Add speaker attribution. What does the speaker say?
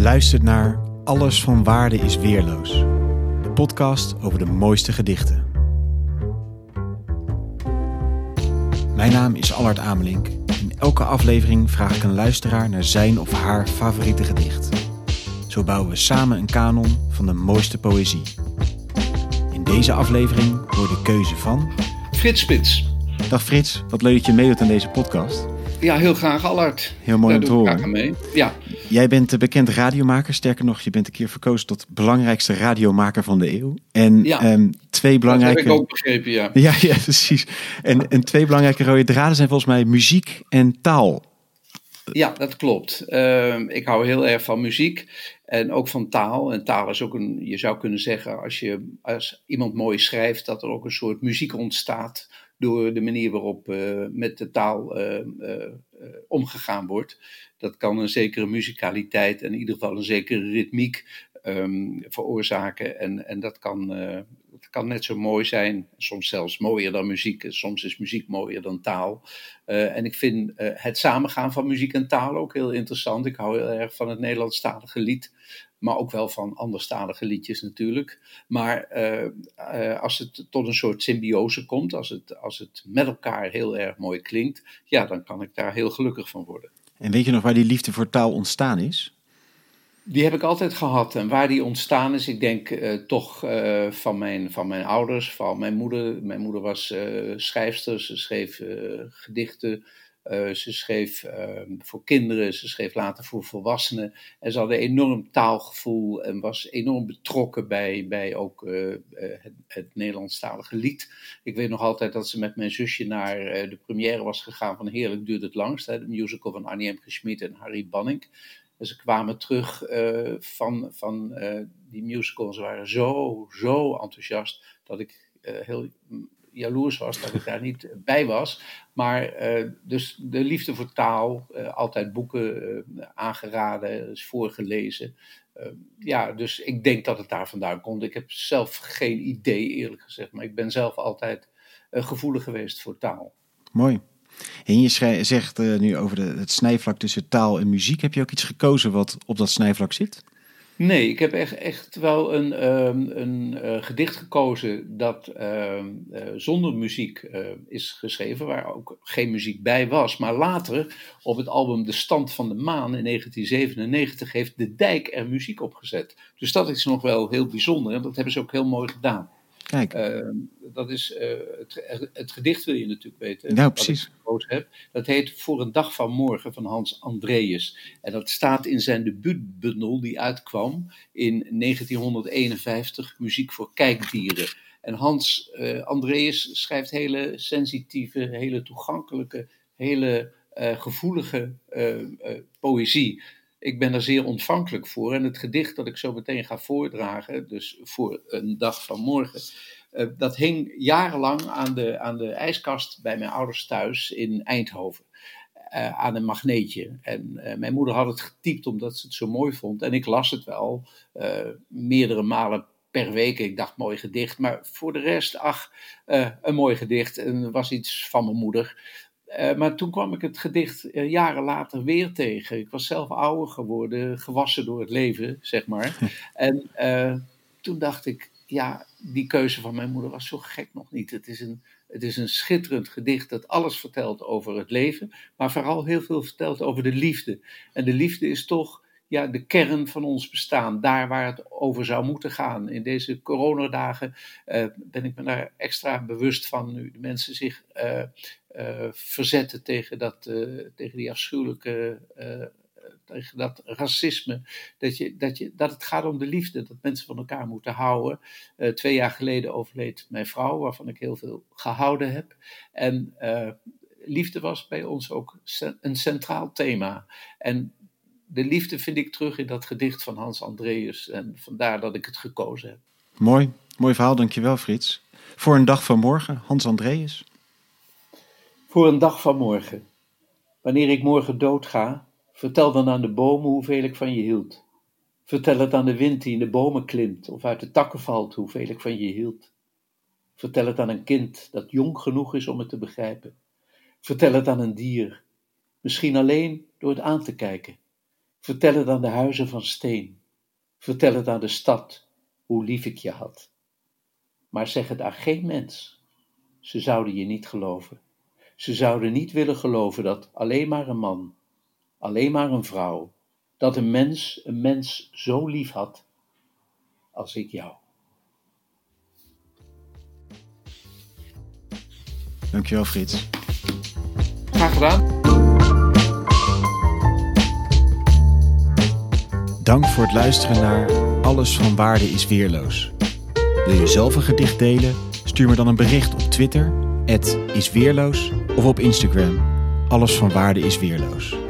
Speaker 1: luistert naar Alles van Waarde is Weerloos, de podcast over de mooiste gedichten. Mijn naam is Allard Amelink. In elke aflevering vraag ik een luisteraar naar zijn of haar favoriete gedicht. Zo bouwen we samen een kanon van de mooiste poëzie. In deze aflevering hoor de keuze van.
Speaker 2: Frits Spits.
Speaker 1: Dag Frits, wat leuk dat je meedoet aan deze podcast.
Speaker 2: Ja, heel graag, Allard.
Speaker 1: Heel mooi om
Speaker 2: Daar
Speaker 1: te
Speaker 2: doe ik
Speaker 1: horen.
Speaker 2: mee. Ja,
Speaker 1: Jij bent de bekend radiomaker. Sterker nog, je bent een keer verkozen tot belangrijkste radiomaker van de eeuw. En
Speaker 2: Ja.
Speaker 1: ehm, twee
Speaker 2: dat
Speaker 1: belangrijke.
Speaker 2: heb ik ook begrepen, ja.
Speaker 1: Ja, ja, precies. En, en twee belangrijke rode draden zijn volgens mij muziek en taal.
Speaker 2: Ja, dat klopt. Ehm, ik hou heel erg van muziek en ook van taal. En taal is ook een, je zou kunnen zeggen, als, je, als iemand mooi schrijft, dat er ook een soort muziek ontstaat door de manier waarop eh, met de taal eh, eh, omgegaan wordt. Dat kan een zekere muzikaliteit en in ieder geval een zekere ritmiek ehm, veroorzaken. En, en dat kan, het kan net zo mooi zijn, soms zelfs mooier dan muziek. Soms is muziek mooier dan taal. Eh, en ik vind eh, het samengaan van muziek en taal ook heel interessant. Ik hou heel erg van het Nederlandstalige lied, maar ook wel van anderstalige liedjes natuurlijk. Maar eh, als het tot een soort symbiose komt, als het, als het met elkaar heel erg mooi klinkt, ja, dan kan ik daar heel gelukkig van worden.
Speaker 1: En weet je nog waar die liefde voor taal ontstaan is?
Speaker 2: Die heb ik altijd gehad. En waar die ontstaan is, ik denk eh, toch eh, van, mijn, van mijn ouders, van mijn moeder. Mijn moeder was eh, schrijfster, ze schreef gedichten. ze schreef eh, voor kinderen, ze schreef later voor volwassenen. En ze had een enorm taalgevoel en was enorm betrokken bij, bij ook het, het Nederlandstalige lied. Ik weet nog altijd dat ze met mijn zusje naar de première was gegaan van Heerlijk duurt het langst. Hè, de musical van Annie M. Schmid en Harry Banning. En ze kwamen terug eh, van, van eh, die musical. en Ze waren zo, zo enthousiast dat ik eh, heel jaloers was dat ik daar niet bij was. Maar dus de liefde voor taal, altijd boeken aangeraden, is voorgelezen. Ja, dus ik denk dat het daar vandaan komt. Ik heb zelf geen idee, eerlijk gezegd. Maar ik ben zelf altijd gevoelig geweest voor taal.
Speaker 1: Mooi. En je zegt eh, nu over de, het snijvlak tussen taal en muziek. Heb je ook iets gekozen wat op dat snijvlak zit?
Speaker 2: Nee, ik heb echt, echt wel een, ehm, een eh, gedicht gekozen dat ehm, eh, zonder muziek is geschreven, waar ook geen muziek bij was. Maar later, op het album De Stand van de Maan in 1997, heeft De Dijk er muziek op gezet. Dus dat is nog wel heel bijzonder en dat hebben ze ook heel mooi gedaan.
Speaker 1: Kijk,
Speaker 2: Ehm, dat is, het, het gedicht wil je natuurlijk weten.
Speaker 1: Nou, precies.
Speaker 2: Heb. Dat heet Voor een dag van morgen van Hans Andreas. En dat staat in zijn debuutbundel die uitkwam in 1951, Muziek voor kijkdieren. En Hans eh, Andreas schrijft hele sensitieve, hele toegankelijke, hele eh, gevoelige eh, poëzie. Ik ben daar zeer ontvankelijk voor. En het gedicht dat ik zo meteen ga voordragen, dus voor een dag van morgen, eh, dat hing jarenlang aan de, aan de ijskast bij mijn ouders thuis in Eindhoven. eh, aan een magneetje. En eh, mijn moeder had het getypt omdat ze het zo mooi vond. En ik las het wel meerdere malen per week. Ik dacht, mooi gedicht. Maar voor de rest, ach, een mooi gedicht. En het was iets van mijn moeder. Maar toen kwam ik het gedicht jaren later weer tegen. Ik was zelf ouder geworden, gewassen door het leven, zeg maar. en toen dacht ik, ja, die keuze van mijn moeder was zo gek nog niet. Het is een, het is een schitterend gedicht dat alles vertelt over het leven, maar vooral heel veel vertelt over de liefde. En de liefde is toch ja, de kern van ons bestaan, daar waar het over zou moeten gaan. In deze coronadagen eh, ben ik me daar extra bewust van, nu de mensen zich eh, eh, verzetten tegen, dat, tegen die afschuwelijke. Tegen dat racisme, dat, je, dat, je, dat het gaat om de liefde, dat mensen van elkaar moeten houden. Eh, twee jaar geleden overleed mijn vrouw, waarvan ik heel veel gehouden heb. En eh, liefde was bij ons ook een centraal thema. En de liefde vind ik terug in dat gedicht van Hans Andreas. En vandaar dat ik het gekozen heb.
Speaker 1: mooi. Mooi verhaal, dankjewel Frits. Voor een dag van morgen, Hans Andreas.
Speaker 2: Voor een dag van morgen. Wanneer ik morgen doodga, vertel dan aan de bomen hoeveel ik van je hield. Vertel het aan de wind die in de bomen klimt of uit de takken valt hoeveel ik van je hield. Vertel het aan een kind dat jong genoeg is om het te begrijpen. Vertel het aan een dier, misschien alleen door het aan te kijken. Vertel het aan de huizen van steen. Vertel het aan de stad, hoe lief ik je had. Maar zeg het aan geen mens. Ze zouden je niet geloven. Ze zouden niet willen geloven dat alleen maar een man, alleen maar een vrouw, dat een mens een mens zo lief had als ik jou.
Speaker 1: Dankjewel Frits.
Speaker 2: Graag gedaan.
Speaker 1: Dank voor het luisteren naar Alles van Waarde is Weerloos. Wil je zelf een gedicht delen? Stuur me dan een bericht op Twitter, isweerloos, of op Instagram, Alles van Waarde is Weerloos.